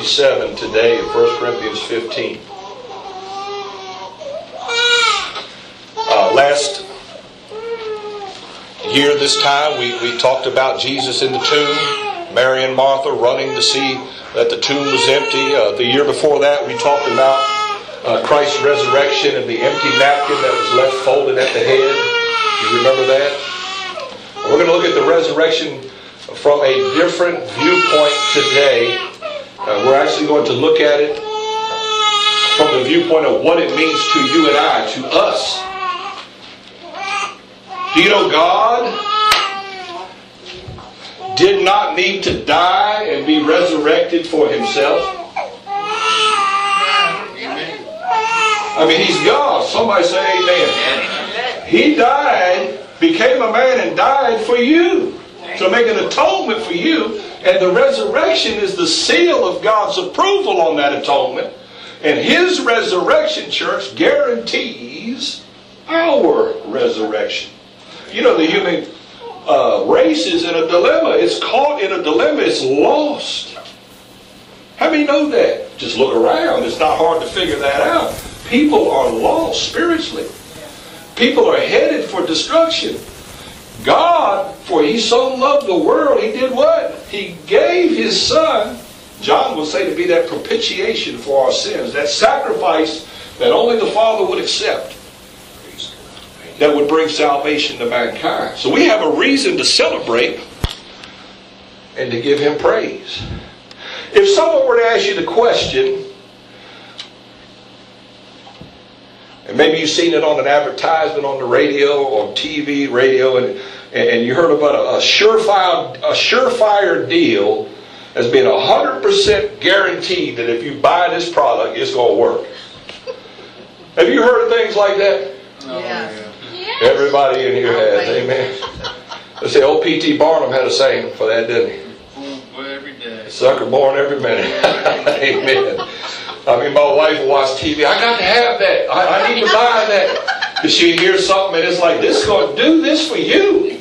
57 today in 1 Corinthians 15. Uh, last year, this time, we, we talked about Jesus in the tomb, Mary and Martha running to see that the tomb was empty. Uh, the year before that, we talked about uh, Christ's resurrection and the empty napkin that was left folded at the head. You remember that? We're going to look at the resurrection from a different viewpoint today. We're actually going to look at it from the viewpoint of what it means to you and I, to us. Do you know God did not need to die and be resurrected for himself? I mean, he's God. Somebody say amen. He died, became a man, and died for you to make an atonement for you. And the resurrection is the seal of God's approval on that atonement. And his resurrection, church, guarantees our resurrection. You know, the human uh, race is in a dilemma. It's caught in a dilemma. It's lost. How many know that? Just look around. It's not hard to figure that out. People are lost spiritually. People are headed for destruction. God, for he so loved the world, he did what? He gave his son, John will say to be that propitiation for our sins, that sacrifice that only the Father would accept, that would bring salvation to mankind. So we have a reason to celebrate and to give him praise. If someone were to ask you the question, and maybe you've seen it on an advertisement on the radio, on TV, radio, and, and you heard about a, a surefire, a surefire deal as being 100% guaranteed that if you buy this product, it's going to work. Have you heard of things like that? Yes. Everybody in here has. Amen. Let's say old P.T. Barnum had a saying for that, didn't he? Well, every day. Sucker born every minute. Amen. I mean, my wife will watch TV. I got to have that. I, I need to buy that. Because she hears something and it's like, this is going to do this for you.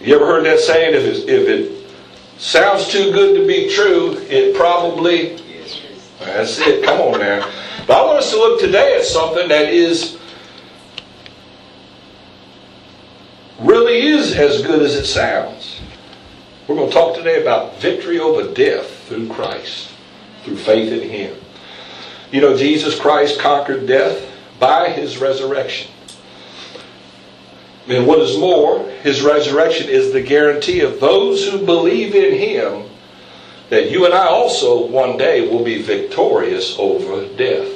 You ever heard that saying? If, it's, if it sounds too good to be true, it probably. That's it. Come on now. But I want us to look today at something that is really is as good as it sounds. We're going to talk today about victory over death through Christ, through faith in Him. You know, Jesus Christ conquered death by His resurrection. And what is more, His resurrection is the guarantee of those who believe in Him that you and I also one day will be victorious over death.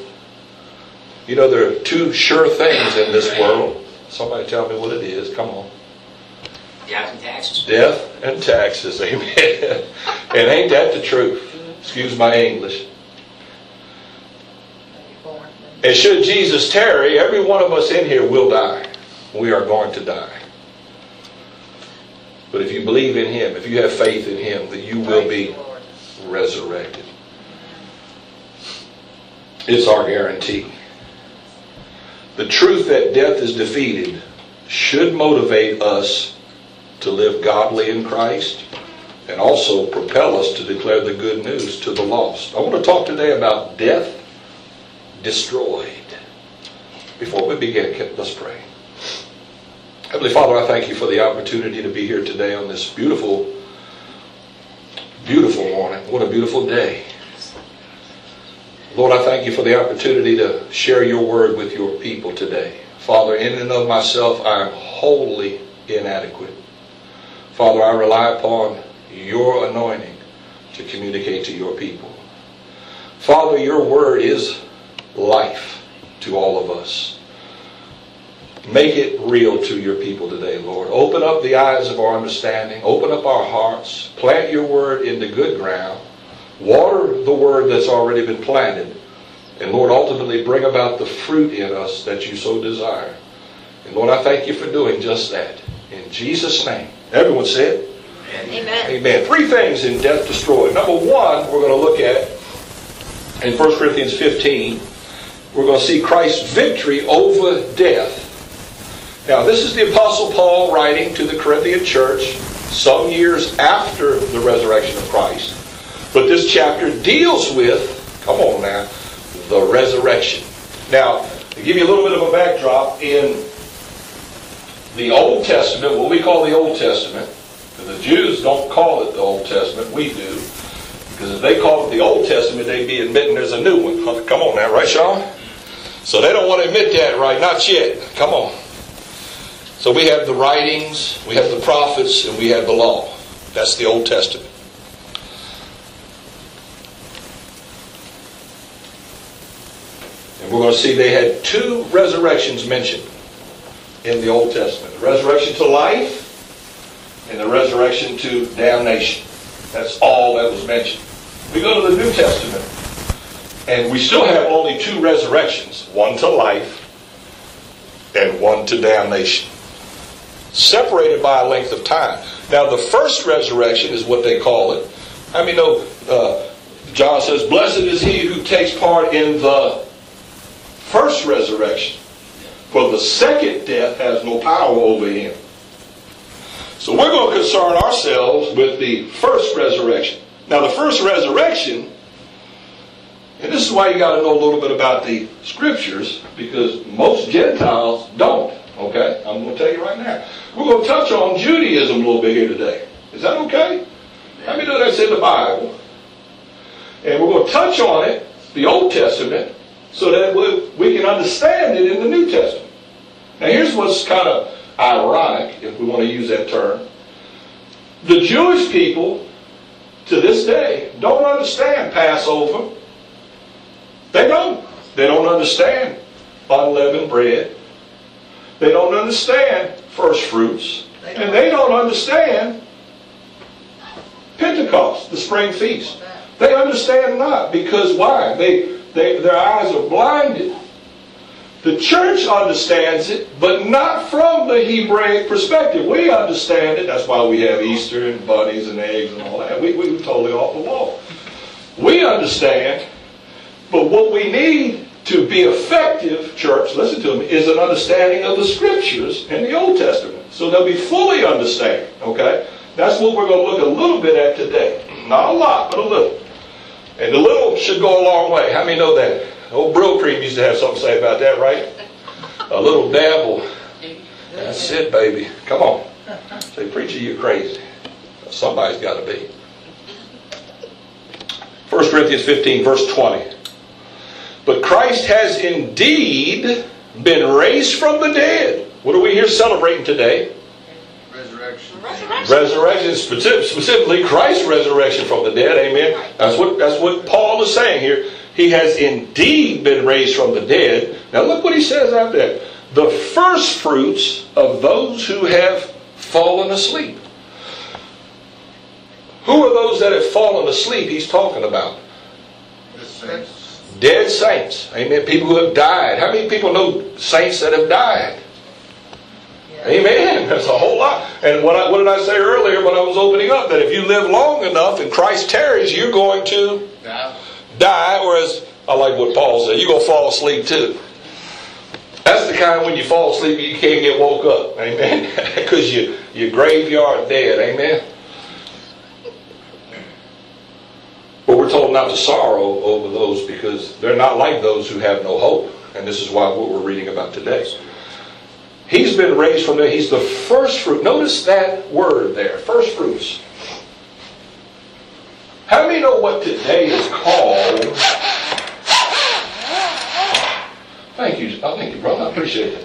You know, there are two sure things in this world. Somebody tell me what it is. Come on. Death and taxes. Death and taxes. Amen. and ain't that the truth? Excuse my English. And should Jesus tarry, every one of us in here will die. We are going to die. But if you believe in Him, if you have faith in Him, that you will be resurrected. It's our guarantee. The truth that death is defeated should motivate us to live godly in Christ and also propel us to declare the good news to the lost. I want to talk today about death destroyed. Before we begin, let's pray. Heavenly Father, I thank you for the opportunity to be here today on this beautiful, beautiful morning. What a beautiful day. Lord, I thank you for the opportunity to share your word with your people today. Father, in and of myself, I am wholly inadequate. Father, I rely upon your anointing to communicate to your people. Father, your word is life to all of us. Make it real to your people today, Lord. Open up the eyes of our understanding. Open up our hearts. Plant your word into good ground. Water the word that's already been planted. And Lord, ultimately bring about the fruit in us that you so desire. And Lord, I thank you for doing just that. In Jesus' name. Everyone said, Amen. Amen. Three things in death destroyed. Number one, we're going to look at in 1 Corinthians 15 we're going to see Christ's victory over death. Now, this is the Apostle Paul writing to the Corinthian church some years after the resurrection of Christ. But this chapter deals with, come on now, the resurrection. Now, to give you a little bit of a backdrop, in the Old Testament, what we call the Old Testament, because the Jews don't call it the Old Testament, we do. Because if they call it the Old Testament, they'd be admitting there's a new one. Come on now, right, Sean? So they don't want to admit that, right? Not yet. Come on. So we have the writings, we have the prophets, and we have the law. That's the Old Testament. And we're going to see they had two resurrections mentioned in the Old Testament the resurrection to life and the resurrection to damnation. That's all that was mentioned. We go to the New Testament, and we still have only two resurrections one to life and one to damnation, separated by a length of time. Now, the first resurrection is what they call it. I mean, no, uh, John says, Blessed is he who takes part in the first resurrection, for the second death has no power over him. So we're going to concern ourselves with the first resurrection. Now, the first resurrection, and this is why you got to know a little bit about the scriptures, because most Gentiles don't. Okay? I'm going to tell you right now. We're going to touch on Judaism a little bit here today. Is that okay? Let me know that's in the Bible. And we're going to touch on it, the Old Testament, so that we, we can understand it in the New Testament. Now, here's what's kind of ironic, if we want to use that term. The Jewish people, to this day, don't understand Passover. They don't. They don't understand unleavened bread. They don't understand first fruits. And they don't understand Pentecost, the spring feast. They understand not because why? They, they their eyes are blinded. The church understands it, but not from the Hebraic perspective. We understand it. That's why we have Easter and bunnies and eggs and all that. We, we're totally off the wall. We understand, but what we need to be effective, church, listen to me, is an understanding of the scriptures in the Old Testament. So they'll be fully understand. Okay? That's what we're going to look a little bit at today. Not a lot, but a little. And the little should go a long way. How many know that? Old Brylcreem used to have something to say about that, right? A little dabble. That's it, baby. Come on. Say, preacher, you're crazy. Somebody's got to be. 1 Corinthians 15, verse 20. But Christ has indeed been raised from the dead. What are we here celebrating today? Resurrection. Resurrection, specifically Christ's resurrection from the dead. Amen. That's what that's what Paul is saying here. He has indeed been raised from the dead. Now look what he says out there. The first fruits of those who have fallen asleep. Who are those that have fallen asleep he's talking about? The saints. Dead saints. Amen. People who have died. How many people know saints that have died? Amen. That's a whole lot. And what, I, what did I say earlier when I was opening up? That if you live long enough and Christ tarries, you're going to die, or as I like what Paul said, you're going to fall asleep too. That's the kind when you fall asleep you can't get woke up. Amen. Because you, your graveyard dead. Amen. But we're told not to sorrow over those because they're not like those who have no hope. And this is why what we're reading about today. He's been raised from there. He's the first fruit. Notice that word there, first fruits. How many know what today is called? Thank you. I thank you, brother. I appreciate it.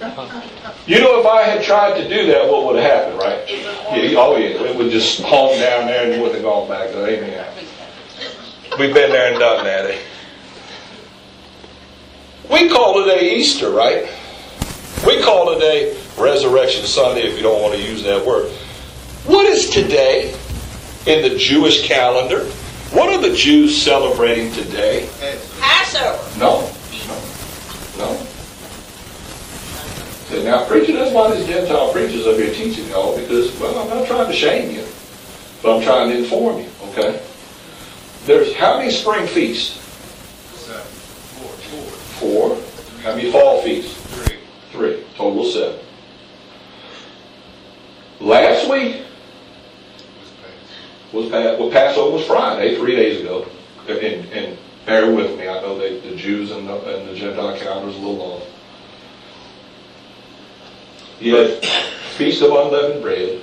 You know, if I had tried to do that, what would have happened, right? Yeah, oh, yeah. It would just hung down there and you wouldn't have gone back. Amen. We've been there and done that. Eh? We call today Easter, right? We call today Resurrection Sunday if you don't want to use that word. What is today in the Jewish calendar? What are the Jews celebrating today? Passover. No. No. No. Say, now, preacher, that's why these Gentile preachers up here teaching y'all, because, well, I'm not trying to shame you, but I'm trying to inform you, okay? There's how many spring feasts? seven, four, four. Four. How many fall feasts? Three. Three, total of seven. Last week Was passed. Was uh, Pa- well, Passover was Friday, three days ago. And, and bear with me, I know they, the Jews and the, and the Gentile calendar is a little off. You had Feast of Unleavened Bread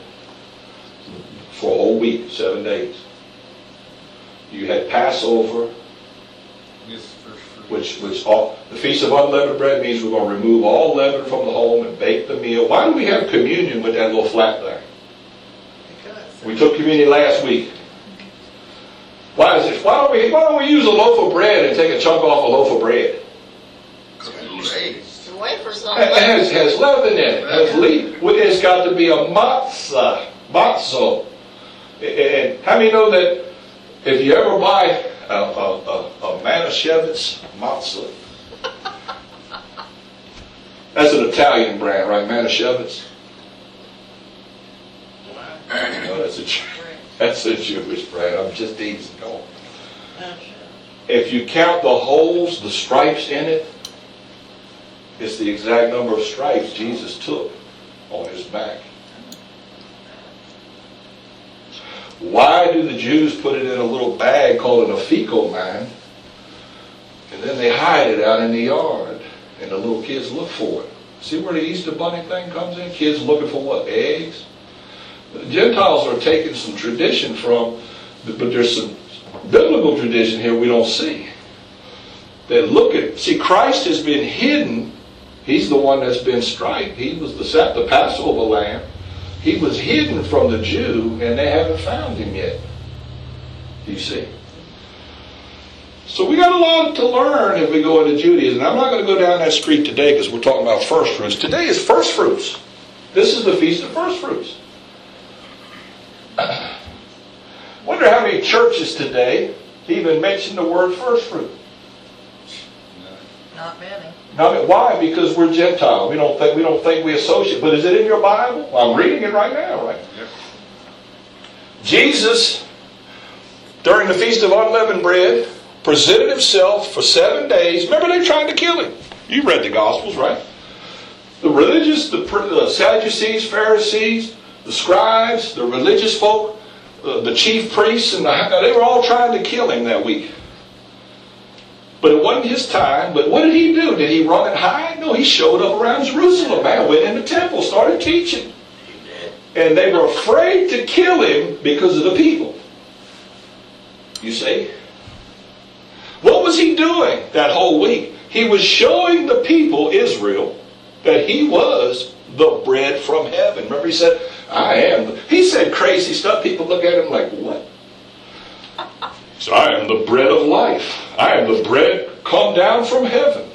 for a whole week, seven days. You had Passover, fruit. which, which all, the Feast of Unleavened Bread means we're going to remove all leaven from the home and bake the meal. Why do we have communion with that little flat there? We took communion last week. Why is it? Why don't we? Why don't we use a loaf of bread and take a chunk off a loaf of bread? The wafers not It has, has leaven in it. Has leaf. It's got to be a matzah, matzo. And how many know that if you ever buy a, a, a, a Manischewitz matzah, that's an Italian brand, right? Manischewitz. No, oh, that's a that's a Jewish brand. I'm just. Come on. If you count the holes, the stripes in it, it's the exact number of stripes Jesus took on his back. Why do the Jews put it in a little bag called an afikoman, and then they hide it out in the yard, and the little kids look for it? See where the Easter bunny thing comes in? Kids looking for what? Eggs? Gentiles are taking some tradition from, but there's some biblical tradition here we don't see. They look at, see, Christ has been hidden. He's the one that's been striped. He was the, the Passover lamb. He was hidden from the Jew, and they haven't found him yet. You see. So we got a lot to learn if we go into Judaism. I'm not going to go down that street today because we're talking about first fruits. Today is first fruits. This is the feast of first fruits. I wonder how many churches today even mention the word first fruit. Not many. Now, why? Because we're Gentile. We don't think we don't think we associate. But is it in your Bible? Well, I'm reading it right now, right? Yep. Jesus, during the Feast of Unleavened Bread, presented himself for seven days. Remember, they tried to kill him. You read the Gospels, right? The religious, the, the Sadducees, Pharisees, the scribes, the religious folk, uh, the chief priests, and the, they were all trying to kill him that week. But it wasn't his time. But what did he do? Did he run and hide? No, he showed up around Jerusalem, man. Went in the temple, started teaching. And they were afraid to kill him because of the people. You see? What was he doing that whole week? He was showing the people, Israel, that he was the bread from heaven. Remember, he said, I am. He said crazy stuff. People look at him like, what? So I am the bread of life. I am the bread come down from heaven.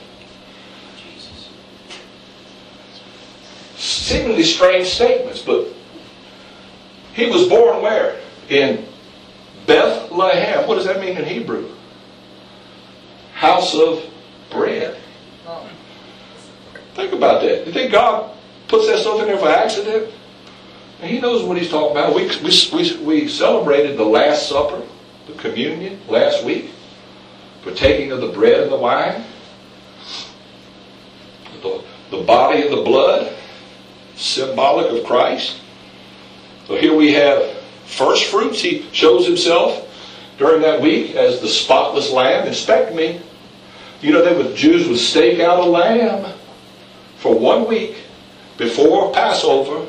Seemingly strange statements, but he was born where? In Bethlehem. What does that mean in Hebrew? House of bread. Think about that. You think God puts that stuff in there for accident? And he knows what he's talking about. We, we, we, we celebrated the Last Supper, the communion, last week, partaking of the bread and the wine, the, the body and the blood, symbolic of Christ. So here we have first fruits. He shows himself during that week as the spotless lamb. Inspect me. You know, they would, Jews would stake out a lamb for one week before Passover,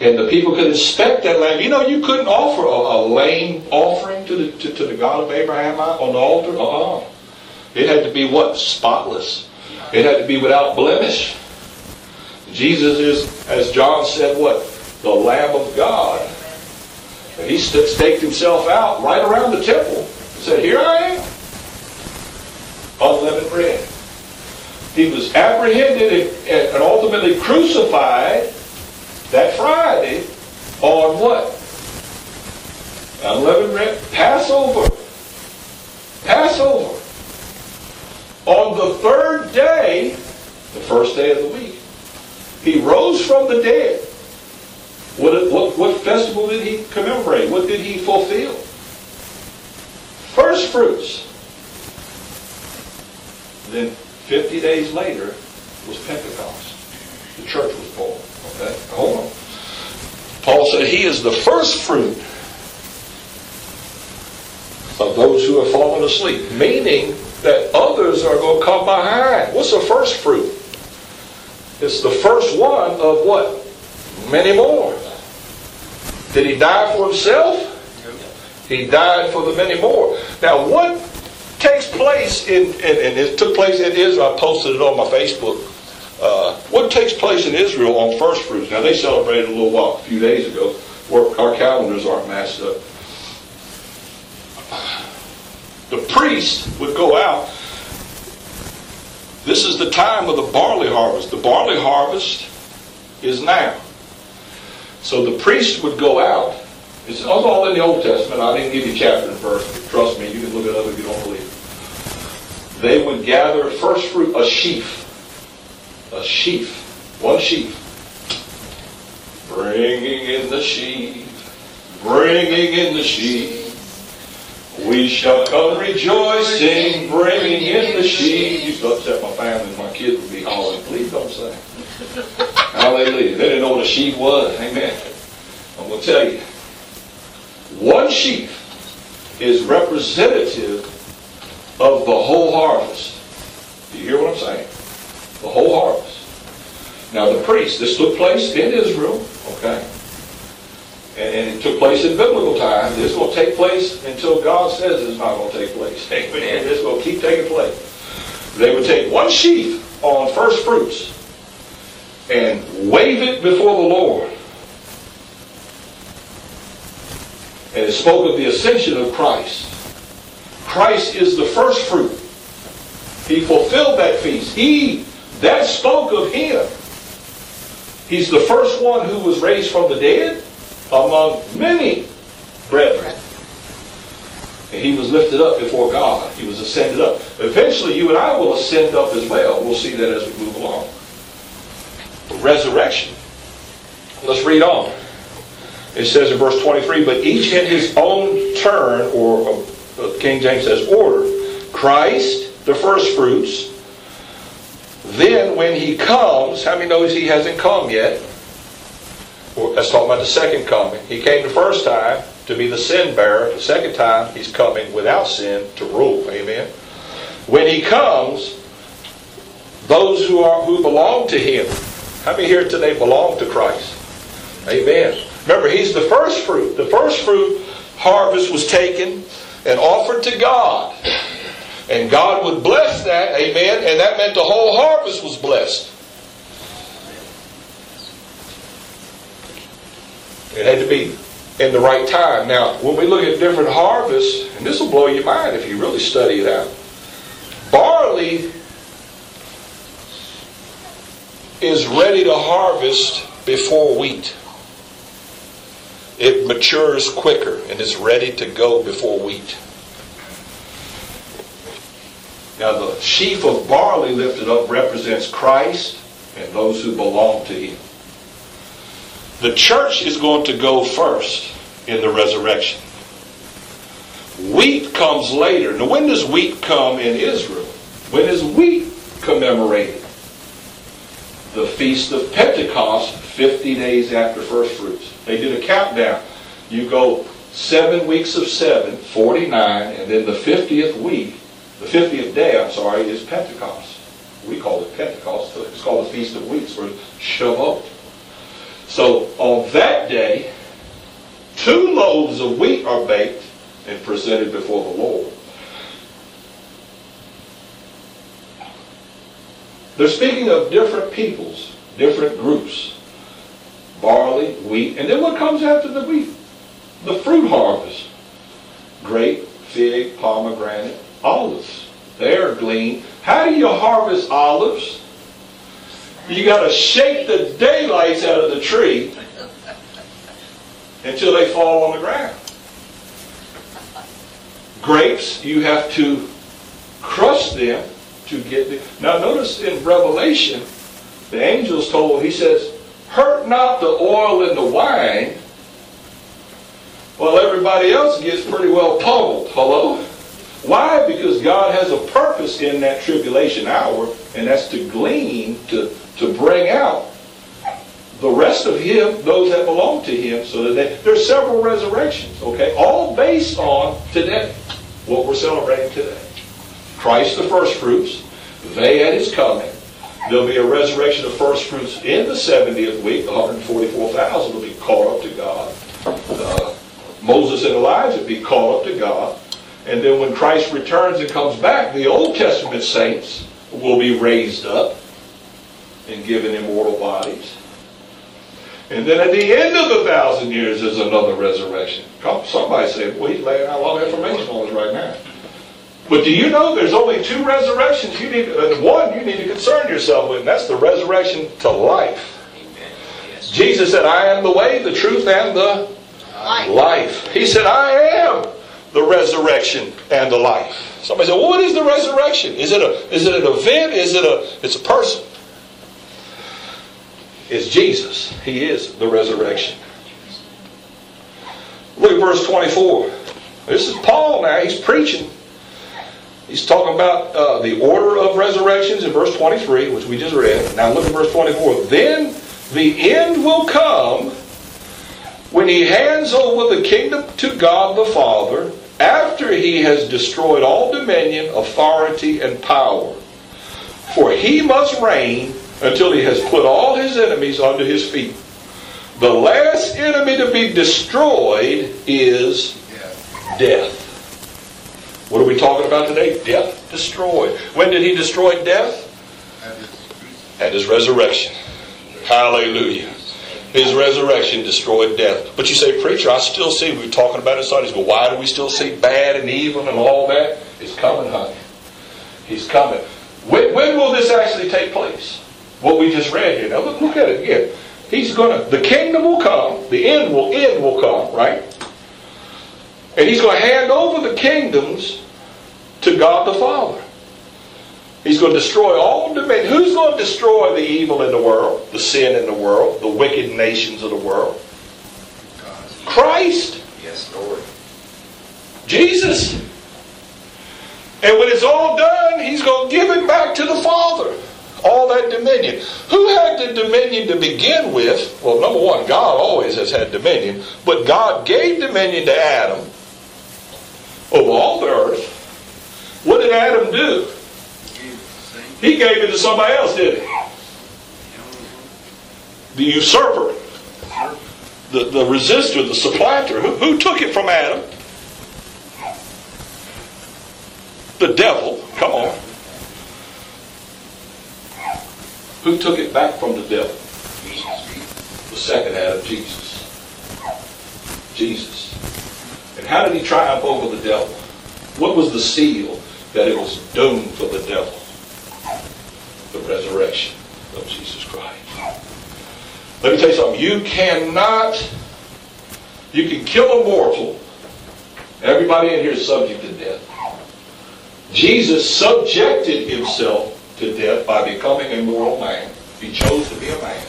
and the people could inspect that lamb. You know, you couldn't offer a, a lame offering to the, to, to the God of Abraham on the altar. Uh-uh. It had to be what? Spotless. It had to be without blemish. Jesus is, as John said, what? The Lamb of God. And he st- staked himself out right around the temple. Said, Here I am. Unleavened bread. He was apprehended and, ultimately crucified that Friday on what? Unleavened bread. Passover. Passover. On the third day, the first day of the week, he rose from the dead. What, what, what festival did he commemorate? What did he fulfill? First fruits. Then 50 days later was Pentecost. The church was born. Okay? Hold on. Paul said he is the first fruit of those who have fallen asleep, meaning that others are going to come behind. What's the first fruit? It's the first one of what? Many more. Did he die for himself? He died for the many more. Now, what takes place in, and, and it took place in Israel, I posted it on my Facebook. Uh, what takes place in Israel on first fruits? Now, they celebrated a little while, a few days ago, our calendars aren't matched up. The priest would go out. This is the time of the barley harvest. The barley harvest is now. So the priest would go out. It's all in the Old Testament. I didn't give you chapter and verse. But trust me, you can look it up if you don't believe it. They would gather first fruit, a sheaf. A sheaf. One sheaf. Bringing in the sheaf. Bringing in the sheaf. We shall come rejoicing, bringing in the sheep. Used to upset my family. My kids would be hollering, please don't sing. Hallelujah. They didn't know what a sheep was. Amen. I'm going to tell you. One sheep is representative of the whole harvest. Do you hear what I'm saying? The whole harvest. Now the priest, this took place in Israel, okay? And, and it took place in biblical times. This will take place until God says it's not going to take place. Amen. This will keep taking place. They would take one sheaf on first fruits and wave it before the Lord. And it spoke of the ascension of Christ. Christ is the first fruit. He fulfilled that feast. He, that spoke of him. He's the first one who was raised from the dead among many brethren. And he was lifted up before God. He was ascended up. Eventually, you and I will ascend up as well. We'll see that as we move along. Resurrection. Let's read on. It says in verse 23, but each in his own turn, or uh, King James says order. Christ, the first fruits. Then when he comes, how many knows he hasn't come yet? Let's talk about the second coming. He came the first time to be the sin bearer. The second time, he's coming without sin to rule. Amen. When he comes, those who are who belong to him. How many here today belong to Christ? Amen. Remember, he's the first fruit. The first fruit harvest was taken and offered to God. And God would bless that, amen, and that meant the whole harvest was blessed. It had to be in the right time. Now, when we look at different harvests, and this will blow your mind if you really study it out. Barley is ready to harvest before wheat. It matures quicker and is ready to go before wheat. Now, the sheaf of barley lifted up represents Christ and those who belong to Him. The church is going to go first in the resurrection. Wheat comes later. Now, when does wheat come in Israel? When is wheat commemorated? The Feast of Pentecost, 50 days after first fruits. They did a countdown. You go seven weeks of seven, 49, and then the 50th week, the 50th day, I'm sorry, is Pentecost. We call it Pentecost. It's called the Feast of Weeks, or Shavuot. So on that day, two loaves of wheat are baked and presented before the Lord. They're speaking of different peoples, different groups. Barley, wheat, and then what comes after the wheat? The fruit harvest. Grape, fig, pomegranate, olives. They're gleaned. How do you harvest olives? You got to shake the daylights out of the tree until they fall on the ground. Grapes, you have to crush them to get the. Now, notice in Revelation, the angels told, he says, Hurt not the oil and the wine, well, everybody else gets pretty well pummeled. Hello? Why? Because God has a purpose in that tribulation hour, and that's to glean, to, to bring out the rest of Him, those that belong to Him, so that they, there's several resurrections, okay? All based on today, what we're celebrating today. Christ the first fruits, they at His coming. There'll be a resurrection of first fruits in the 70th week. 144,000 will be caught up to God. Uh, Moses and Elijah will be caught up to God. And then when Christ returns and comes back, the Old Testament saints will be raised up and given immortal bodies. And then at the end of the thousand years, there's another resurrection. Somebody said, well, he's laying out a lot of information on us right now. But do you know there's only two resurrections you need, and one you need to concern yourself with, and that's the resurrection to life. Yes. Jesus said, I am the way, the truth, and the Life. life. He said, I am the resurrection and the life. Somebody said, well, what is the resurrection? Is it a is it an event? Is it a it's a person? It's Jesus. He is the resurrection. Look at verse 24. This is Paul now. He's preaching. He's talking about uh, the order of resurrections in verse 23, which we just read. Now look at verse 24. Then the end will come when he hands over the kingdom to God the Father after he has destroyed all dominion, authority, and power. For he must reign until he has put all his enemies under his feet. The last enemy to be destroyed is death. What are we talking about today? Death destroyed. When did he destroy death? At his resurrection. Hallelujah. His resurrection destroyed death. But you say, preacher, I still see, we were talking about it Sundays, but why do we still see bad and evil and all that? It's coming, honey. He's coming. When, when will this actually take place? What we just read here. Now look, look at it again. He's gonna, the kingdom will come, the end will, end will come, right? And he's going to hand over the kingdoms to God the Father. He's going to destroy all dominion. Who's going to destroy the evil in the world, the sin in the world, the wicked nations of the world? Christ, Yes, Lord. Jesus. And when it's all done, he's going to give it back to the Father. All that dominion. Who had the dominion to begin with? Well, number one, God always has had dominion, but God gave dominion to Adam over all the earth. What did Adam do? He gave it to somebody else, didn't he? The usurper, the, the resistor, the supplanter. Who, who took it from Adam? The devil. Come on. Who took it back from the devil? The second Adam, Jesus. Jesus. And how did he triumph over the devil? What was the seal that it was doomed for the devil? The resurrection of Jesus Christ. Let me tell you something. You cannot, you can kill a mortal. Everybody in here is subject to death. Jesus subjected himself to death by becoming a mortal man. He chose to be a man.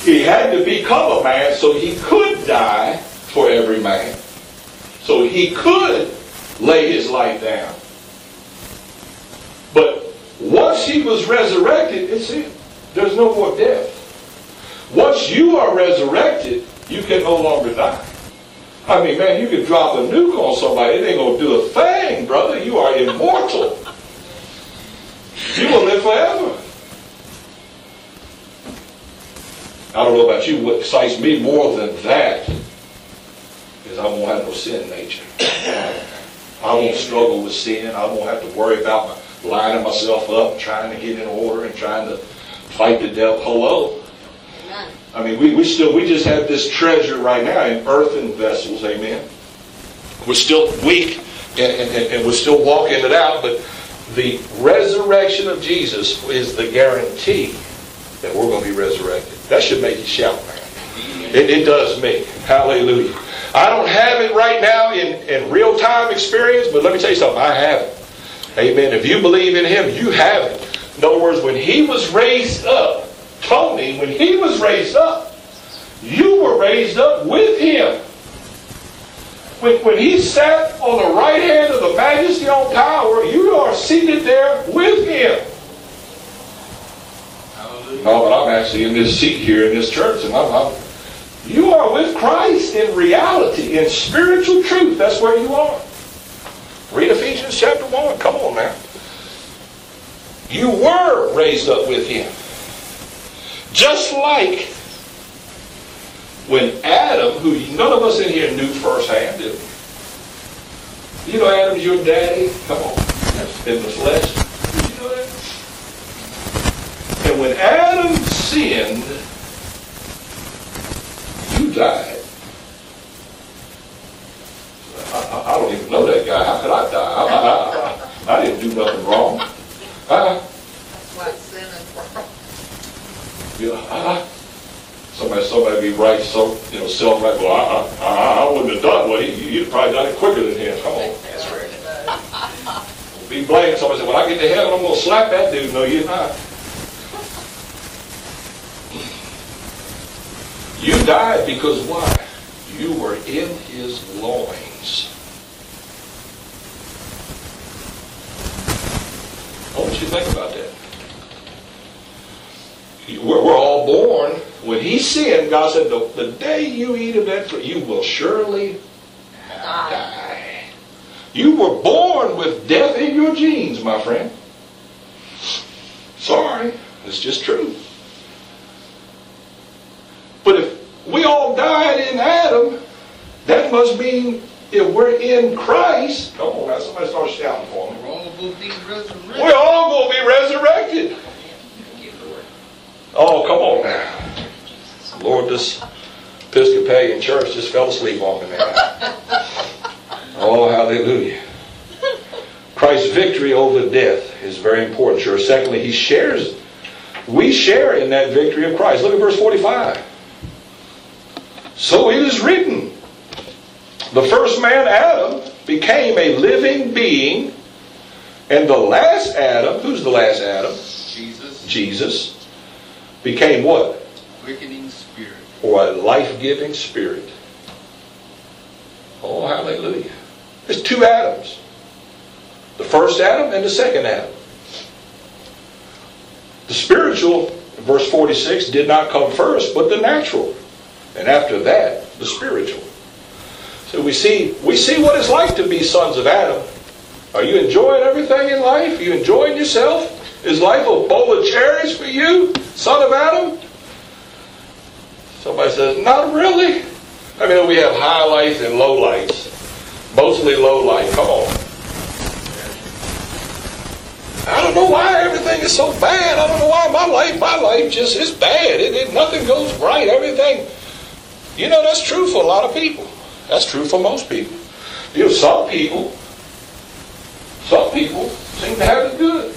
He had to become a man so he could die for every man. So he could lay his life down. But once he was resurrected, it's it. There's no more death. Once you are resurrected, you can no longer die. I mean, man, you can drop a nuke on somebody, it ain't gonna do a thing, brother. You are immortal. You will live forever. I don't know about you, what excites me more than that is I won't have no sin nature. I won't struggle with sin. I won't have to worry about my, lining myself up and trying to get in order and trying to fight the devil. Hello. I mean, we, we still we just have this treasure right now in earthen vessels. Amen. We're still weak and, and, and we're still walking it out, but the resurrection of Jesus is the guarantee that we're going to be resurrected. That should make you shout, man. It, it does me. Hallelujah. I don't have it right now in, in real time experience, but let me tell you something. I have it. Amen. If you believe in Him, you have it. In other words, when He was raised up, Tony, when He was raised up, you were raised up with Him. when, when he sat on the right hand of the majesty on power, you are seated there with him. Hallelujah. No, but I'm actually in this seat here in this church, and I'm, I'm you are with Christ in reality, in spiritual truth. That's where you are. Read Ephesians chapter 1. Come on now. You were raised up with him. Just like when Adam, who none of us in here knew firsthand, did? You know Adam's your daddy? Come on. In the flesh. Did you know that? And when Adam sinned, died. I, I, I don't even know that guy. How could I die? I, I, didn't do nothing wrong. I, What sin and world. you know, I, somebody, somebody be right, so you know, self right. Well, I, I, I, wouldn't have done. Well, you, you'd probably done it quicker than him. Come on, That's right. be blamed. Somebody said, "When I get to heaven, I'm going to slap that dude." No, you're not. Died because why? You were in his loins. I want you to think about that. We're, we're all born. When he sinned, God said, the, the day you eat of that fruit, you will surely die. You were born with death in your genes, my friend. Sorry, it's just true. But if we all died in Adam, that must mean if we're in Christ, come on now, somebody start shouting for me. We're all going to be resurrected. We're all going to be resurrected. Give the word. Oh, come on now. Lord, this Episcopalian church just fell asleep on me now. Oh, hallelujah. Christ's victory over death is very important, sure. Secondly, he shares, we share in that victory of Christ. Look at verse 45. So it is written, the first man, Adam, became a living being, and the last Adam, who's the last Adam? Jesus, Jesus, became what? quickening spirit. Or a life-giving spirit. Oh, hallelujah. There's two Adams. The first Adam and the second Adam. The spiritual, verse 46, did not come first, but the natural. And after that, the spiritual. So we see, we see what it's like to be sons of Adam. Are you enjoying everything in life? Are you enjoying yourself? Is life a bowl of cherries for you, son of Adam? Somebody says, not really. I mean, we have highlights and lowlights. Mostly low light. Come on. I don't know why everything is so bad. I don't know why my life, my life just is bad. It, it, nothing goes right. Everything. You know, that's true for a lot of people. That's true for most people. You know, some people, some people seem to have it good.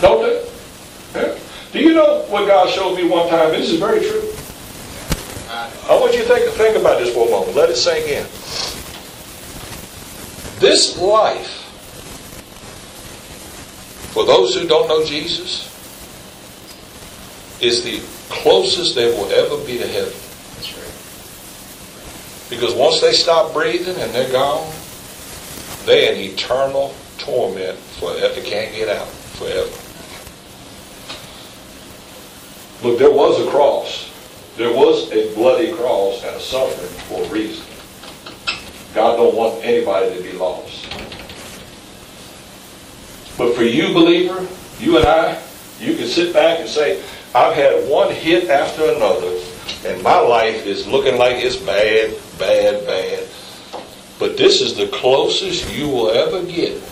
Don't they? Yeah. Do you know what God showed me one time? This is very true. I want you to think, think about this for a moment. Let it sink in. This life, for those who don't know Jesus, is the closest they will ever be to heaven. That's right. Because once they stop breathing and they're gone, they're in eternal torment forever. They can't get out forever. Look, there was a cross. There was a bloody cross and a suffering for a reason. God don't want anybody to be lost. But for you, believer, you and I, you can sit back and say, I've had one hit after another, and my life is looking like it's bad, bad, bad. But this is the closest you will ever get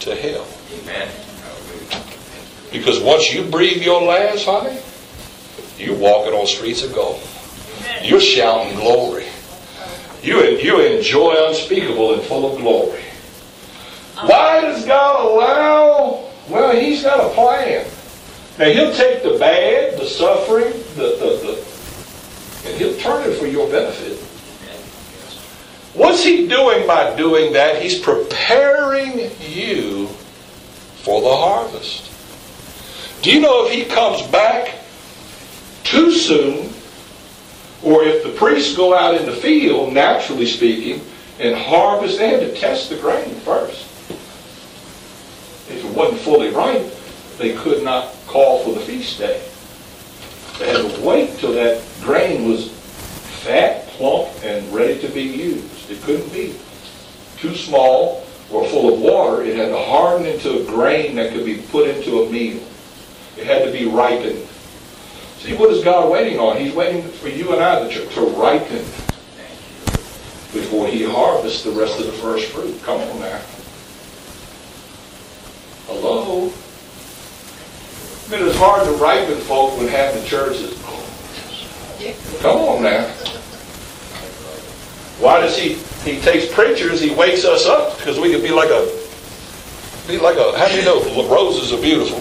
to hell. Amen. Because once you breathe your last, honey, you're walking on streets of gold. You're shouting glory. You, you enjoy unspeakable and full of glory. Uh-huh. Why does God allow? Well, He's got a plan. Now, He'll take the bad, the suffering, the, the, the, and He'll turn it for your benefit. What's He doing by doing that? He's preparing you for the harvest. Do you know if He comes back too soon, Or if the priests go out in the field, naturally speaking, and harvest, they had to test the grain first. If it wasn't fully ripe, they could not call for the feast day. They had to wait till that grain was fat, plump, and ready to be used. It couldn't be too small or full of water. It had to harden into a grain that could be put into a meal. It had to be ripened. See, what is God waiting on? He's waiting for you and I to, to ripen before he harvests the rest of the first fruit. Come on now. Hello? Mean, it's hard to ripen folk when half the church is. Come on now. Why does he? He takes preachers. He wakes us up because we could be like a, be like a. How do you know roses are beautiful?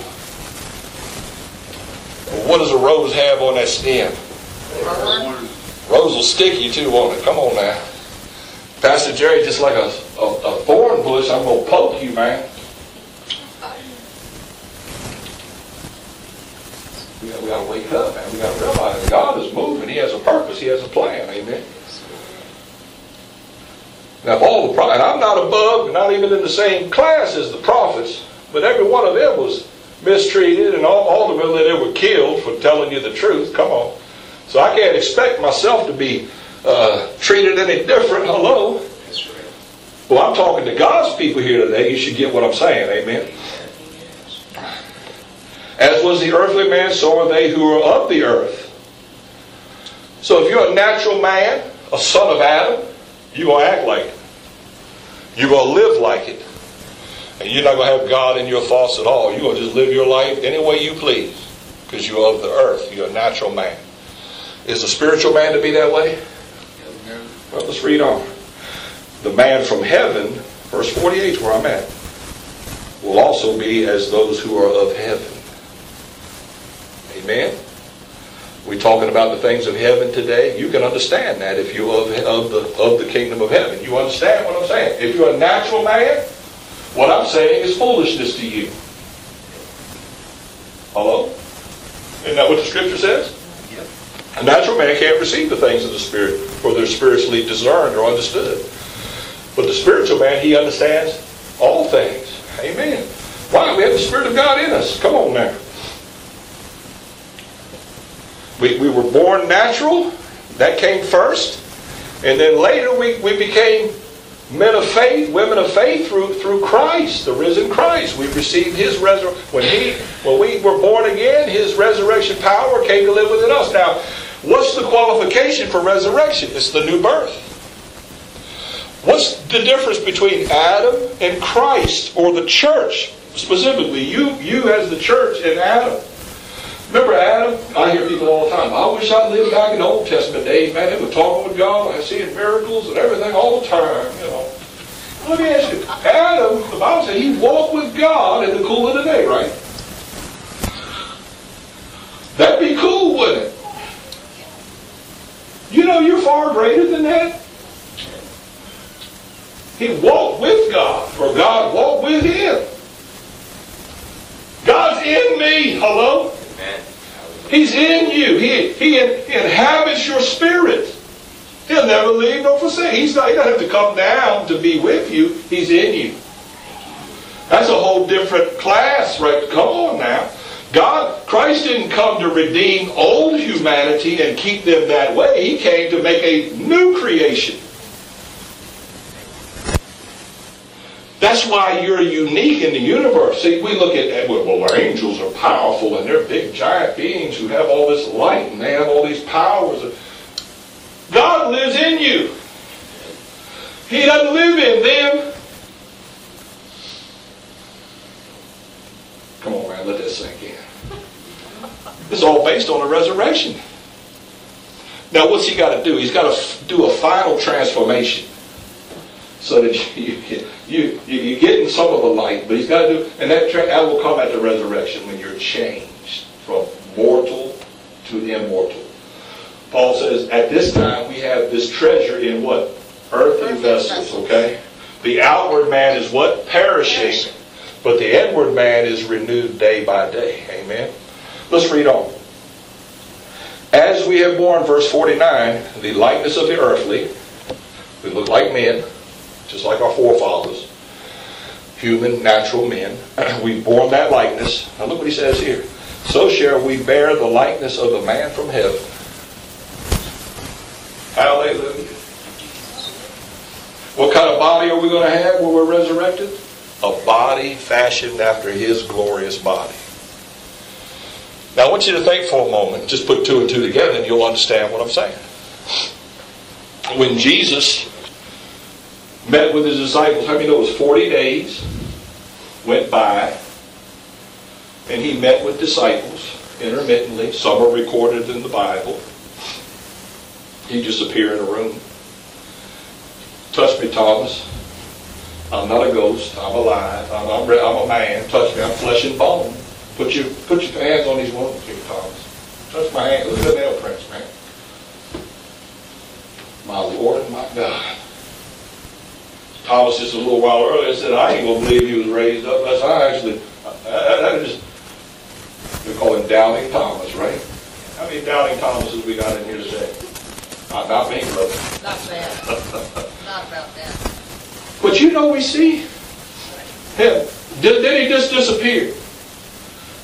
What does a rose have on that stem? Rose will stick you too, won't it? Come on now. Pastor Jerry, just like a, a, a thorn bush, I'm going to poke you, man. We got to wake up, man. We got to realize God is moving. He has a purpose. He has a plan. Amen. Now, if all the pro- and I'm not above, not even in the same class as the prophets, but every one of them was mistreated, and all, ultimately they were killed for telling you the truth. Come on. So I can't expect myself to be uh, treated any different. Hello. Well, I'm talking to God's people here today. You should get what I'm saying. Amen. As was the earthly man, so are they who are of the earth. So if you're a natural man, a son of Adam, you're going to act like it. You're going to live like it. And you're not going to have God in your thoughts at all. You're going to just live your life any way you please because you're of the earth. You're a natural man. Is a spiritual man to be that way? Well, let's read on. The man from heaven, verse 48 where I'm at, will also be as those who are of heaven. Amen? We're talking about the things of heaven today. You can understand that if you're of, of, the, of the kingdom of heaven. You understand what I'm saying? If you're a natural man, what I'm saying is foolishness to you. Hello? Isn't that what the scripture says? Yep. A natural man can't receive the things of the Spirit, for they're spiritually discerned or understood. But the spiritual man, he understands all things. Amen. Why? We have the Spirit of God in us. Come on now. We, we were born natural. That came first. And then later we, we became men of faith, women of faith through through Christ, the risen Christ. We received His resurrection when He when we were born again. His resurrection power came to live within us. Now, what's the qualification for resurrection? It's the new birth. What's the difference between Adam and Christ or the church specifically? You you as the church and Adam. Remember Adam? I hear people all the time. I wish I lived back in the Old Testament days, man. They were talking with God, I seeing miracles and everything all the time, you know. Let me ask you, Adam, the Bible said he walked with God in the cool of the day, right? That'd be cool, wouldn't it? You know you're far greater than that. He walked with God, or God walked with him. God's in me. Hello? He's in you. He, he inhabits your spirit. He'll never leave nor forsake. He's not, he doesn't have to come down to be with you. He's in you. That's a whole different class, right? Come on now. God, Christ didn't come to redeem old humanity and keep them that way. He came to make a new creation. That's why you're unique in the universe. See, we look at, well, angels are powerful and they're big, giant beings who have all this light and they have all these powers. God lives in you. He doesn't live in them. Come on, man, let that sink in. It's all based on the resurrection. Now, what's he got to do? He's got to do a final transformation so that you, you, you, you're getting some of the light, but he's got to do, and that, that will come at the resurrection when you're changed from mortal to immortal. Paul says, at this time we have this treasure in what? Earthen vessels, okay? The outward man is what? Perishing. But the inward man is renewed day by day. Amen? Let's read on. As we have borne, verse 49, the likeness of the earthly, we look like men, just like our forefathers, human, natural men. We've borne that likeness. Now look what he says here. So shall we bear the likeness of the man from heaven. Hallelujah. What kind of body are we going to have when we're resurrected? A body fashioned after his glorious body. Now, I want you to think for a moment. Just put two and two together and you'll understand what I'm saying. When Jesus met with his disciples, how many was 40 days went by and he met with disciples intermittently. Some are recorded in the Bible. He'd just appear in a room. Touch me, Thomas. I'm not a ghost. I'm alive. I'm, I'm, I'm a man. Touch me. I'm flesh and bone. Put your put your hands on these wounds here, Thomas. Touch my hand. Look at the nail prints, man. My Lord and my God. Thomas just a little while earlier said, I ain't gonna believe he was raised up unless I actually. I, I, I just we call him Doubting Thomas, right? How many Doubting Thomases we got in here today? Not, not me, brother. Not bad. Not about that. But you know we see him. Did, did he just disappear?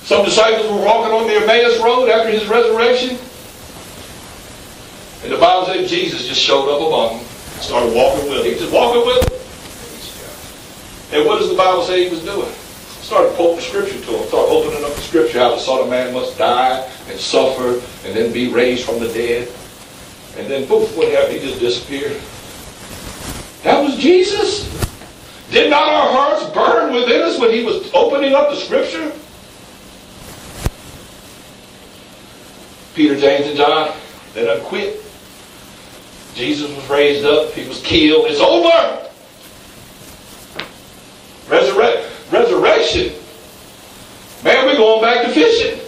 Some disciples were walking on the Emmaus Road after his resurrection. And the Bible said Jesus just showed up among them. Started walking with him. He just walking with them. And what does the Bible say he was doing? Started quoting scripture to him. Started opening up the scripture how the Son of Man must die and suffer and then be raised from the dead. And then poof, what happened? He just disappeared. That was Jesus. Did not our hearts burn within us when he was opening up the scripture? Peter, James, and John, they done quit. Jesus was raised up. He was killed. It's over. Resurrect, resurrection. Man, we're going back to fishing.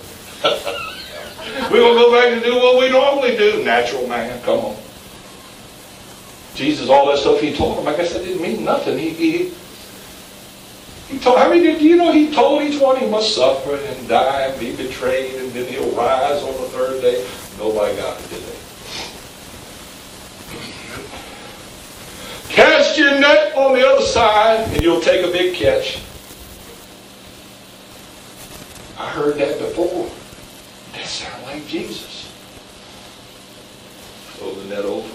we're going to go back to do what we normally do. Natural man, come on. Jesus, all that stuff he told them, I guess that didn't mean nothing. He, he, he told, how many did you know he told each one he must suffer and die and be betrayed and then he'll rise on the third day? Nobody got it, did they? Cast your net on the other side and you'll take a big catch. I heard that before. That sounded like Jesus. Throw the net over.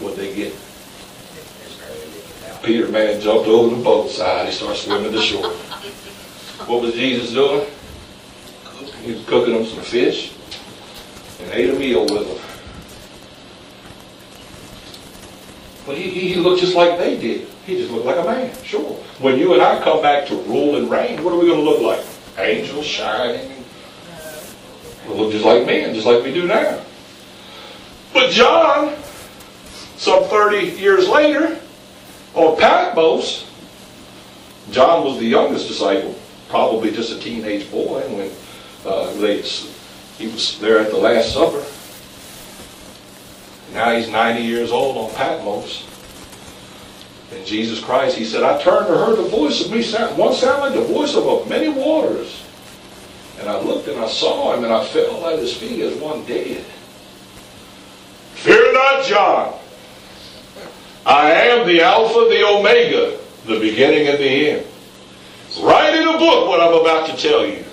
What'd they get? Peter, man, jumped over the boat side. He started swimming to shore. What was Jesus doing? He was cooking them some fish and ate a meal with them. But he, he looked just like they did. He just looked like a man, sure. When you and I come back to rule and reign, what are we going to look like? Angels shining. We'll look just like men, just like we do now. But John, some 30 years later, on Patmos, John was the youngest disciple, probably just a teenage boy when uh, they, he was there at the Last Supper. Now he's 90 years old on Patmos. And Jesus Christ, he said, I turned to heard the voice of me, sound, one sound like the voice of a many waters. And I looked and I saw him and I fell at his feet as one dead. Fear not, John. I am the Alpha, the Omega, the beginning and the end. Write in a book what I'm about to tell you.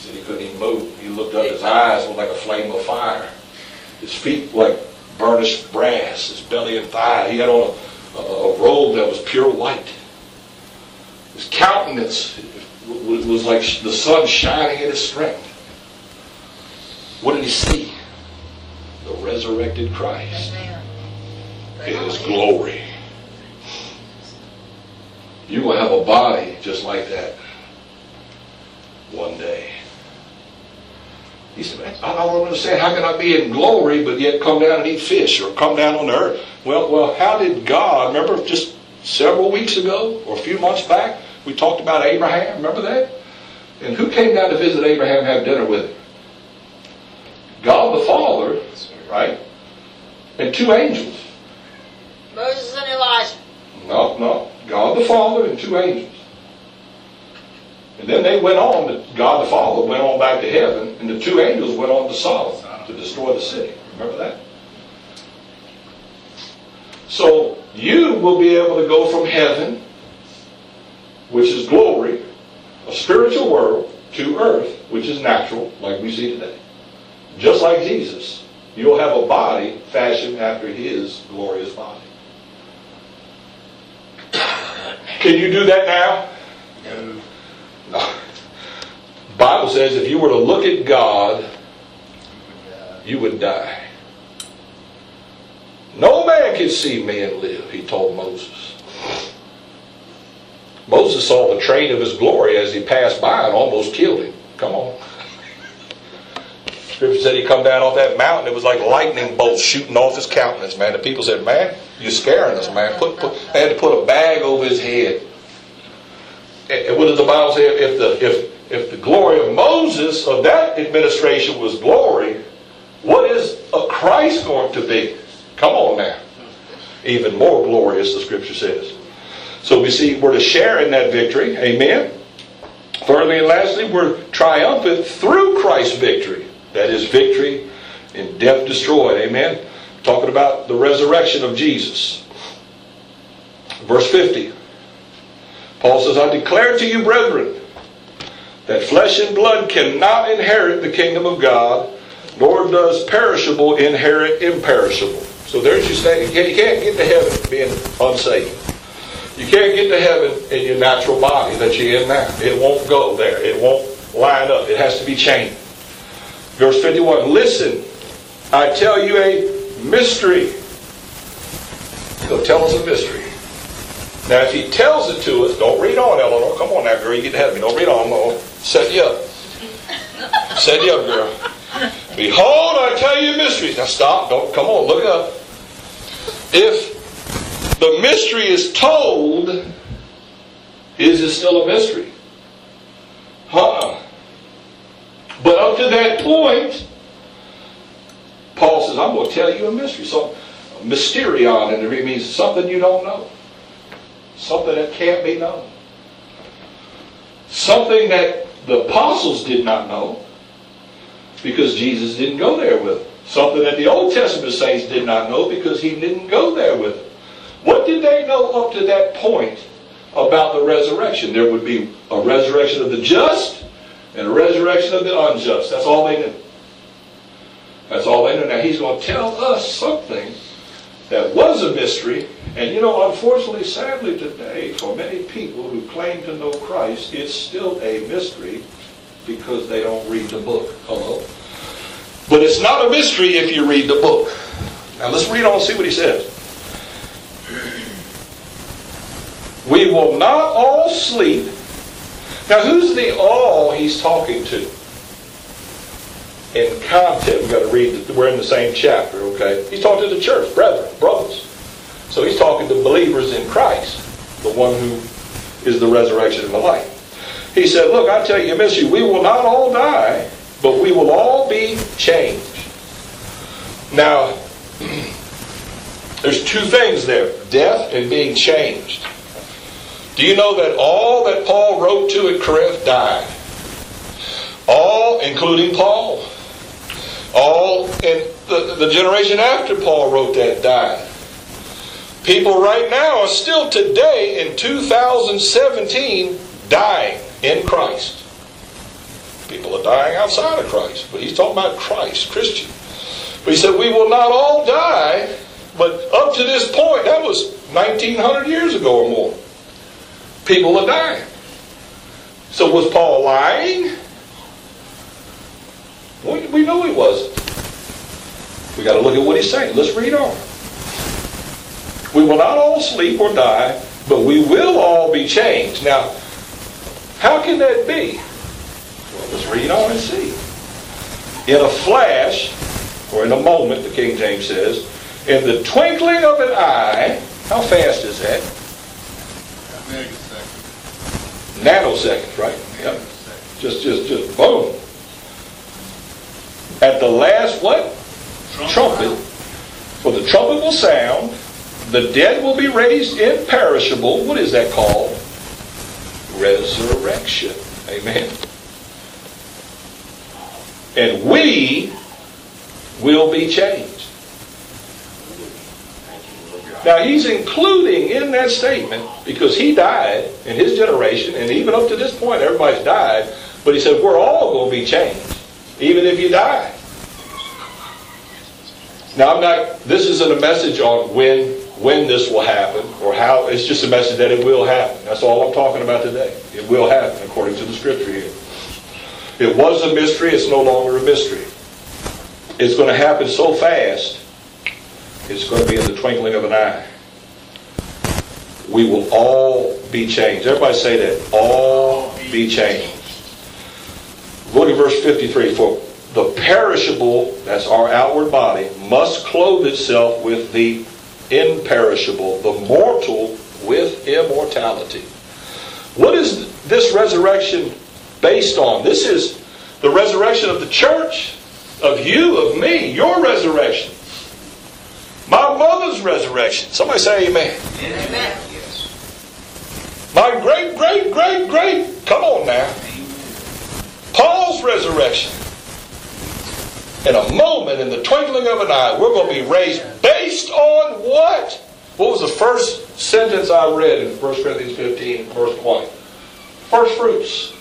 He said he couldn't even move. He looked up, his eyes were like a flame of fire. His feet like burnished brass, his belly and thigh. He had on a, a, a robe that was pure white. His countenance was, was like the sun shining in his strength. What did he see? The resurrected Christ in his glory. You will have a body just like that one day. He said, I don't understand. How can I be in glory but yet come down and eat fish or come down on the earth? Well, well, how did God, remember just several weeks ago or a few months back, we talked about Abraham. Remember that? And who came down to visit Abraham and have dinner with him? God the Father, right? And two angels. Moses and Elijah. No, no. God the Father and two angels. And then they went on, God the Father went on back to heaven, and the two angels went on to Sodom to destroy the city. Remember that? So you will be able to go from heaven, which is glory, a spiritual world, to earth, which is natural, like we see today. Just like Jesus, you'll have a body fashioned after his glorious body. Can you do that now? No. No. Bible says if you were to look at God, you would die. No man can see me and live, he told Moses. Moses saw the train of his glory as he passed by and almost killed him. Come on. Scripture said he come down off that mountain. It was like lightning bolts shooting off his countenance, man. The people said, man, you're scaring us, man. Put, put, they had to put a bag over his head. And what does the Bible say? If the, if, if the glory of Moses, of that administration was glory, what is a Christ going to be? Come on now. Even more glorious, the scripture says. So we see we're to share in that victory. Amen. Thirdly and lastly, we're triumphant through Christ's victory. That is victory in death destroyed. Amen. Talking about the resurrection of Jesus. Verse 50. Paul says, I declare to you, brethren, that flesh and blood cannot inherit the kingdom of God, nor does perishable inherit imperishable. So there's your statement. You can't you can't get to heaven being unsaved. You can't get to heaven in your natural body that you're in now. It won't go there. It won't line up. It has to be changed. Verse 51 Listen, I tell you a mystery. So tell us a mystery. Now, if he tells it to us, don't read on, Eleanor. Come on now, girl. You get to me. Don't read on. No. Set you up. Set you up, girl. Behold, I tell you mysteries. Now stop. Don't. Come on. Look up. If the mystery is told, is it still a mystery? Huh? But up to that point, Paul says, I'm going to tell you a mystery. So, mysterion, and it means something you don't know. Something that can't be known. Something that the apostles did not know because Jesus didn't go there with them. Something that the Old Testament saints did not know because he didn't go there with them. What did they know up to that point about the resurrection? There would be a resurrection of the just and a resurrection of the unjust. That's all they knew. That's all they knew. Now he's going to tell us something that was a mystery. And you know, unfortunately, sadly today, for many people who claim to know Christ, it's still a mystery because they don't read the book. Hello? But it's not a mystery if you read the book. Now let's read on and see what he says. We will not all sleep. Now who's the all he's talking to? In context, we've got to read, that we're in the same chapter, okay? He's talking to the church, brethren, brothers. So he's talking to believers in Christ, the one who is the resurrection and the life. He said, Look, I tell you a mystery. We will not all die, but we will all be changed. Now, there's two things there death and being changed. Do you know that all that Paul wrote to at Corinth died? All, including Paul. All in the, the generation after Paul wrote that died. People right now are still today in 2017 dying in Christ. People are dying outside of Christ, but he's talking about Christ, Christian. But he said, We will not all die, but up to this point, that was 1900 years ago or more. People are dying. So was Paul lying? We, know he wasn't. We got to look at what he's saying. Let's read on. We will not all sleep or die, but we will all be changed. Now, how can that be? Well, let's read on and see. In a flash, or in a moment, the King James says, in the twinkling of an eye, how fast is that? Nanoseconds, right? Yep. Just, just, just boom. At the last what? Trumpet. For the trumpet will sound, the dead will be raised imperishable. What is that called? Resurrection. Amen. And we will be changed. Now he's including in that statement, because he died in his generation, and even up to this point everybody's died, but he said we're all going to be changed, even if you die. Now I'm not, this isn't a message on when, when this will happen, or how, it's just a message that it will happen. That's all I'm talking about today. It will happen according to the scripture here. It was a mystery, it's no longer a mystery. It's going to happen so fast, it's going to be in the twinkling of an eye. We will all be changed. Everybody say that. All be changed. Look at verse 53. For the perishable, that's our outward body, must clothe itself with the imperishable, the mortal with immortality. What is this resurrection based on? This is the resurrection of the church, of you, of me, your resurrection. My mother's resurrection. Somebody say amen. Amen. My great, great, great, great. Come on now. Paul's resurrection. In a moment, in the twinkling of an eye, we're going to be raised based on what? What was the first sentence I read in 1 Corinthians 15, verse 20? First fruits.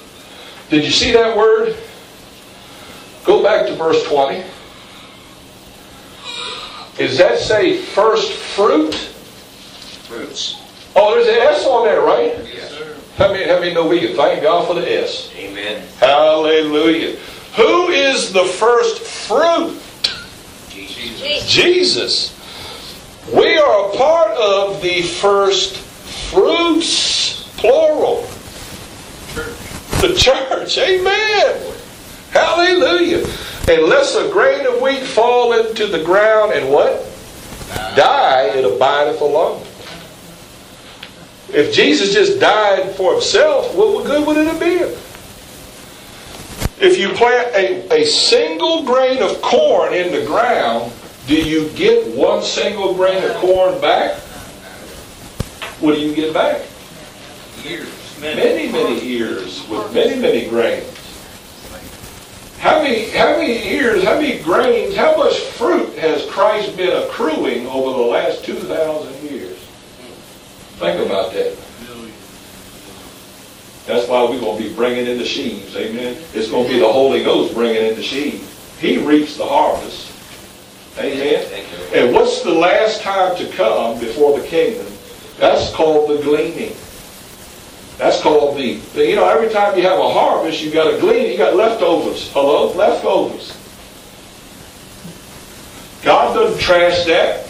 Did you see that word? Go back to verse 20. Does that say first fruit? Fruits. Oh, there's an S on there, right? Yes. How many, how many know we can thank God for the S? Amen. Hallelujah. Who is the first fruit? Jesus. Jesus. We are a part of the first fruits, plural. The church. Amen. Hallelujah. Unless a grain of wheat fall into the ground and what? Die, it abideth alone. If Jesus just died for himself, what good would it have been? If you plant a, a single grain of corn in the ground, do you get one single grain of corn back? What do you get back? Years. Many, many ears with many, many grains. How many, how many ears, how many grains, how much fruit has Christ been accruing over the last 2,000 years? Think about that. That's why we're going to be bringing in the sheaves. Amen. It's going to be the Holy Ghost bringing in the sheaves. He reaps the harvest. Amen. And what's the last time to come before the kingdom? That's called the gleaning. That's called the, you know, every time you have a harvest, you've got a glean, you got leftovers. Hello? Leftovers. God doesn't trash that.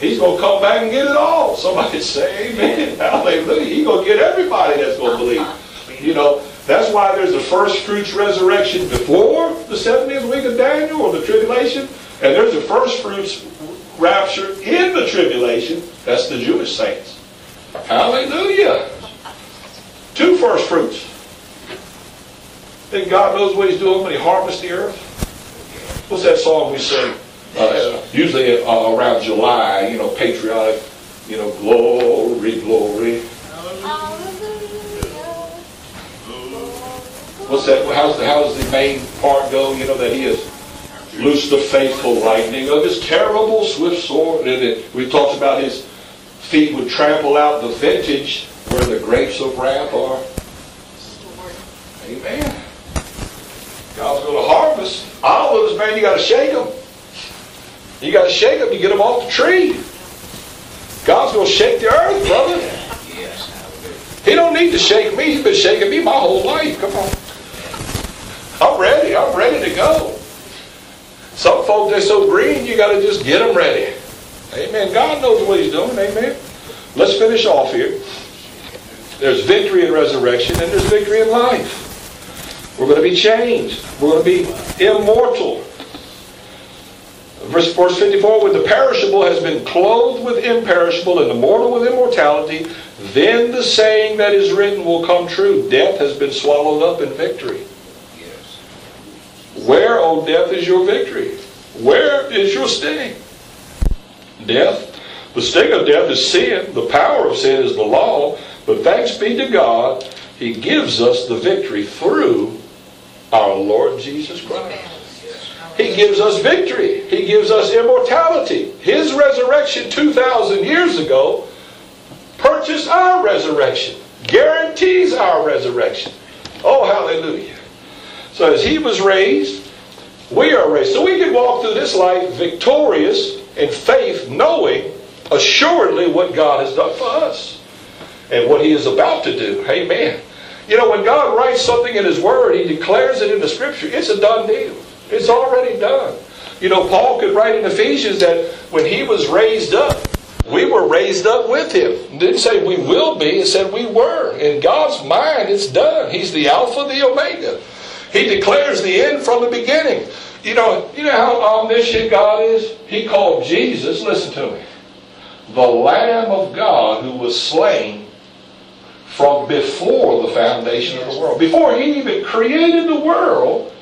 He's going to come back and get it all. Somebody say amen. Hallelujah. He's going to get everybody that's going to believe. You know, that's why there's the first fruits resurrection before the 70th week of Daniel or the tribulation. And there's the first fruits rapture in the tribulation. That's the Jewish saints. Hallelujah. Two first fruits. Think God knows what he's doing when he harvests the earth? What's that song we sing? Uh, usually uh, around July, you know, patriotic, you know, glory, glory. What's that? How's the, how's the main part go? You know, that he has loosed the faithful lightning of his terrible swift sword. And it, we talked about his feet would trample out the vintage where the grapes of wrath are. Amen. God's going to harvest olives, man. You got to shake them. You got to shake them to get them off the tree. God's going to shake the earth, brother. He don't need to shake me. He's been shaking me my whole life. Come on. I'm ready. I'm ready to go. Some folks, they're so green, you got to just get them ready. Amen. God knows what he's doing. Amen. Let's finish off here. There's victory in resurrection and there's victory in life. We're going to be changed. We're going to be immortal. Verse, verse 54, when the perishable has been clothed with imperishable and the mortal with immortality, then the saying that is written will come true. Death has been swallowed up in victory. Yes. Where, O death, is your victory? Where is your sting? Death. The sting of death is sin. The power of sin is the law. But thanks be to God He gives us the victory through our Lord Jesus Christ. He gives us victory. He gives us immortality. His resurrection 2,000 years ago purchased our resurrection, guarantees our resurrection. Oh, hallelujah. So as he was raised, we are raised. So we can walk through this life victorious in faith, knowing assuredly what God has done for us and what he is about to do. Amen. You know, when God writes something in his word, he declares it in the scripture, it's a done deal. It's already done. You know, Paul could write in Ephesians that when he was raised up, we were raised up with him. It didn't say we will be, it said we were. In God's mind, it's done. He's the Alpha, the Omega. He declares the end from the beginning. You know, you know how omniscient God is? He called Jesus, listen to me, the Lamb of God who was slain from before the foundation of the world. Before he even created the world,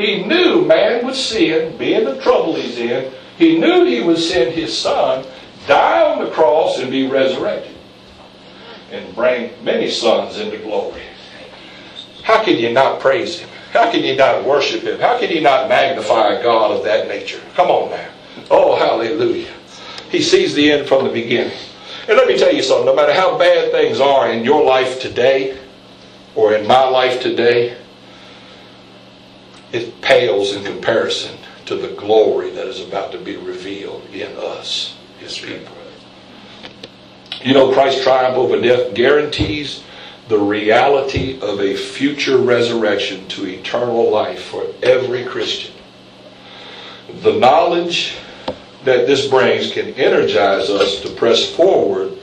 he knew man would sin, be in the trouble he's in. He knew he would send his son, die on the cross, and be resurrected. And bring many sons into glory. How can you not praise him? How can you not worship him? How can you not magnify a God of that nature? Come on now. Oh, hallelujah. He sees the end from the beginning. And let me tell you something no matter how bad things are in your life today or in my life today, it pales in comparison to the glory that is about to be revealed in us, his people. You know, Christ's triumph over death guarantees the reality of a future resurrection to eternal life for every Christian. The knowledge that this brings can energize us to press forward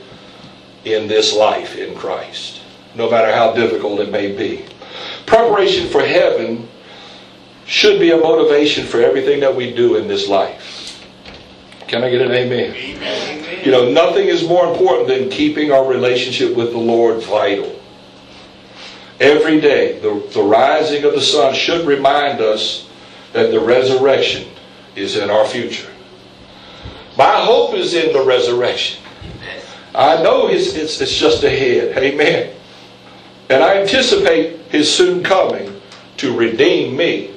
in this life in Christ, no matter how difficult it may be. Preparation for heaven should be a motivation for everything that we do in this life. Can I get an amen? amen? You know, nothing is more important than keeping our relationship with the Lord vital. Every day, the, the rising of the sun should remind us that the resurrection is in our future. My hope is in the resurrection. I know it's, it's, it's just ahead. Amen. And I anticipate his soon coming to redeem me,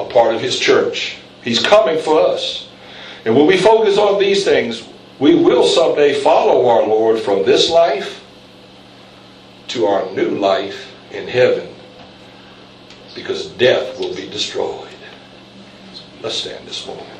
a part of his church. He's coming for us. And when we focus on these things, we will someday follow our Lord from this life to our new life in heaven because death will be destroyed. Let's stand this morning.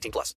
18 plus.